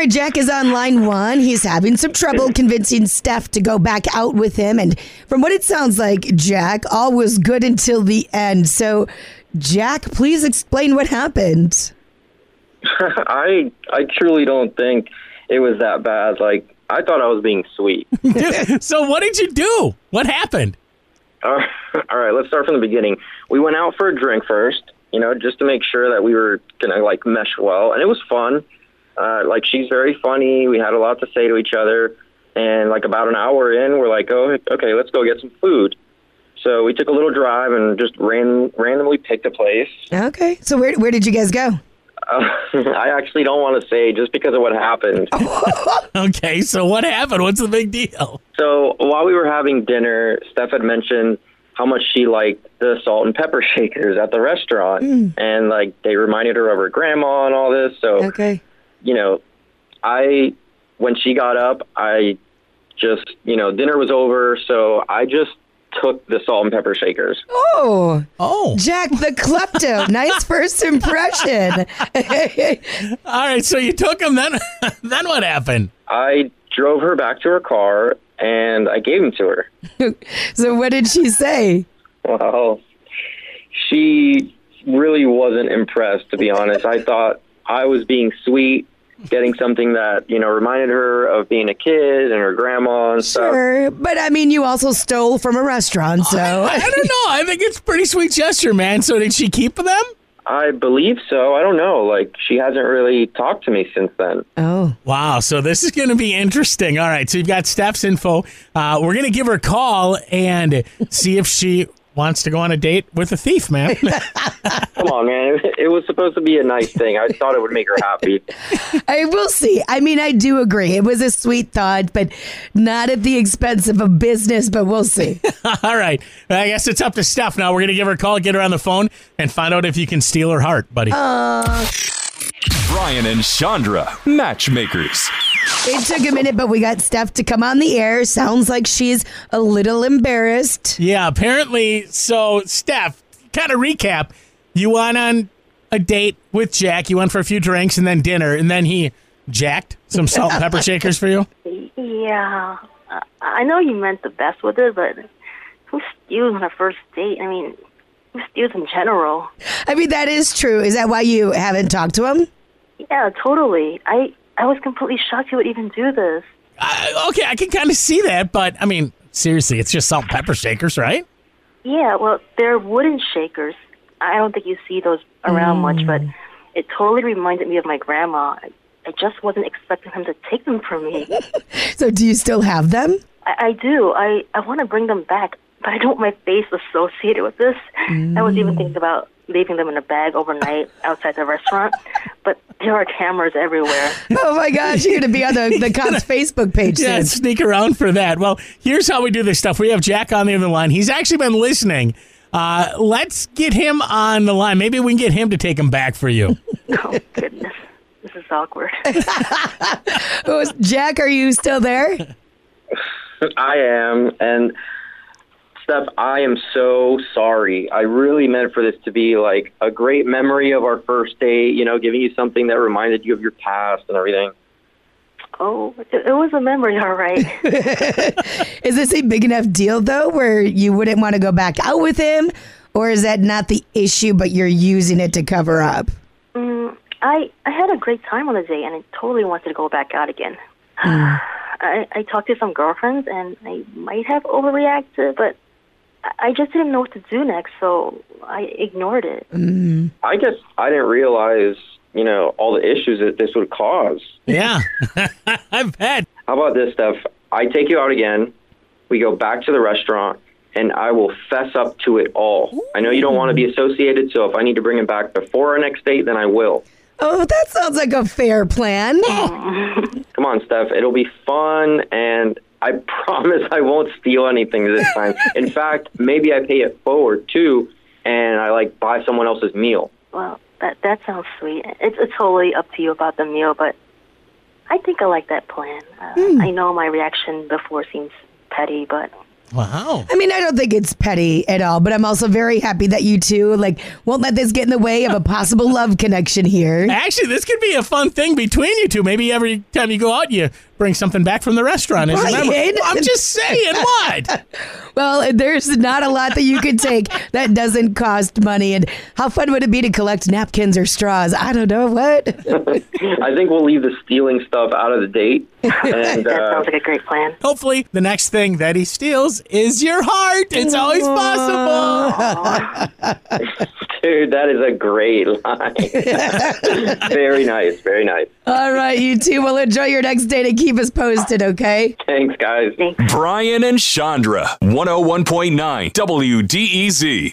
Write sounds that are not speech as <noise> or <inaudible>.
right, Jack is on line one. He's having some trouble convincing Steph to go back out with him. And from what it sounds like, Jack, all was good until the end. So, Jack, please explain what happened. <laughs> I I truly don't think it was that bad. Like I thought I was being sweet. <laughs> so what did you do? What happened? Uh, <laughs> all right, let's start from the beginning. We went out for a drink first, you know, just to make sure that we were gonna like mesh well, and it was fun. Uh, like she's very funny. We had a lot to say to each other, and like about an hour in, we're like, oh, okay, let's go get some food. So we took a little drive and just ran randomly picked a place. Okay. So, where, where did you guys go? Uh, <laughs> I actually don't want to say just because of what happened. <laughs> Okay, so what happened? What's the big deal? So while we were having dinner, Steph had mentioned how much she liked the salt and pepper <laughs> shakers at the restaurant, and like they reminded her of her grandma and all this. So Okay. You know, I when she got up, I just you know dinner was over, so I just took the salt and pepper shakers. Oh, Oh, Jack the klepto. <laughs> nice first impression. <laughs> all right. So you took him. Then, <laughs> then what happened? I drove her back to her car and I gave them to her. so, what did she say? Well, she really wasn't impressed, to be honest. I thought I was being sweet, getting something that, you know, reminded her of being a kid and her grandma and stuff. Sure, but I mean, you also stole from a restaurant, so I don't know. I think it's a pretty sweet gesture, man. So did she keep them? I believe so. I don't know. Like, she hasn't really talked to me since then. oh, Wow. So this is going to be interesting. All right. So you've got Steph's info. Uh, we're going to give her a call and see if she wants to go on a date with a thief, man. <laughs> Come on, man. It, it was supposed to be a nice thing. I thought it would make her happy. <laughs> I will see. I mean, I do agree. It was a sweet thought, but not at the expense of a business. But we'll see. <laughs> All right. I guess it's up to Steph now. We're going to give her a call, get her on the phone, and find out if you can steal her heart, buddy. Brian and Chandra, matchmakers. It took a minute, but we got Steph to come on the air. Sounds like she's a little embarrassed. yeah, apparently. So, Steph, kind of recap. You went on a date with Jack. You went for a few drinks and then dinner, and then he jacked some salt and pepper shakers for you. Yeah, I- I know you meant the best with it, but who steals on a first date? I mean, who steals in general? I mean, that is true. Is that why you haven't talked to him? Yeah, totally. I I was completely shocked he would even do this. Uh, okay, I can kind of see that, but I mean, seriously, it's just salt and pepper shakers, right? Yeah, well, they're wooden shakers. I don't think you see those around much, but it totally reminded me of my grandma. I, just wasn't expecting him to take them from me. <laughs> So, do you still have them? I, I do. I, I want to bring them back, but I don't want my face associated with this. I was even thinking about leaving them in a bag overnight outside the restaurant, but there are cameras everywhere. <laughs> Oh my gosh, you're going to be on the, the <laughs> cop's Facebook page Yeah, soon. sneak around for that. Well, here's how we do this stuff. We have Jack on the other line. He's actually been listening. Uh, let's get him on the line. Maybe we can get him to take him back for you. <laughs> Oh, goodness. This is awkward. Jack, are you still there? I am. And Steph, I am so sorry. I really meant for this to be like a great memory of our first date, you know, giving you something that reminded you of your past and everything. Oh, it, it was a memory, all right. <laughs> <laughs> Is this a big enough deal, though, where you wouldn't want to go back out with him? Or is that not the issue, but you're using it to cover up? Mm, I I had a great time on the date, and I totally wanted to go back out again. <sighs> I, I talked to some girlfriends, and I might have overreacted, but I- I just didn't know what to do next, so I ignored it. Mm. I guess I didn't realize, you know, all the issues that this would cause. Yeah, <laughs> I bet. How about this, Steph? I take you out again. We go back to the restaurant, and I will fess up to it all. I know you don't want to be associated, so if I need to bring him back before our next date, then I will. Oh, that sounds like a fair plan. <laughs> Come on, Steph. It'll be fun, and I promise I won't steal anything this time. In fact, maybe I pay it forward too, and I like buy someone else's meal. Well, that that sounds sweet. It's, it's totally up to you about the meal, but I think I like that plan. Uh, I know my reaction before seems petty, but Wow. I mean, I don't think it's petty at all, but I'm also very happy that you two like won't let this get in the way of a possible love connection here. Actually, this could be a fun thing between you two. Maybe every time you go out, you bring something back from the restaurant. as a memory. Ryan. I'm just saying, <laughs> what? Well, there's not a lot that you could take that doesn't cost money. And how fun would it be to collect napkins or straws? I don't know what. <laughs> I think we'll leave the stealing stuff out of the date. <laughs> And That uh, sounds like a great plan. Hopefully, the next thing that he steals is your heart. It's always possible. dude, that is a great line. very nice, very nice. All right, you two. Well, enjoy your next date and keep us posted, okay? Thanks, guys. Brian and Chandra, 101.9 WDEZ.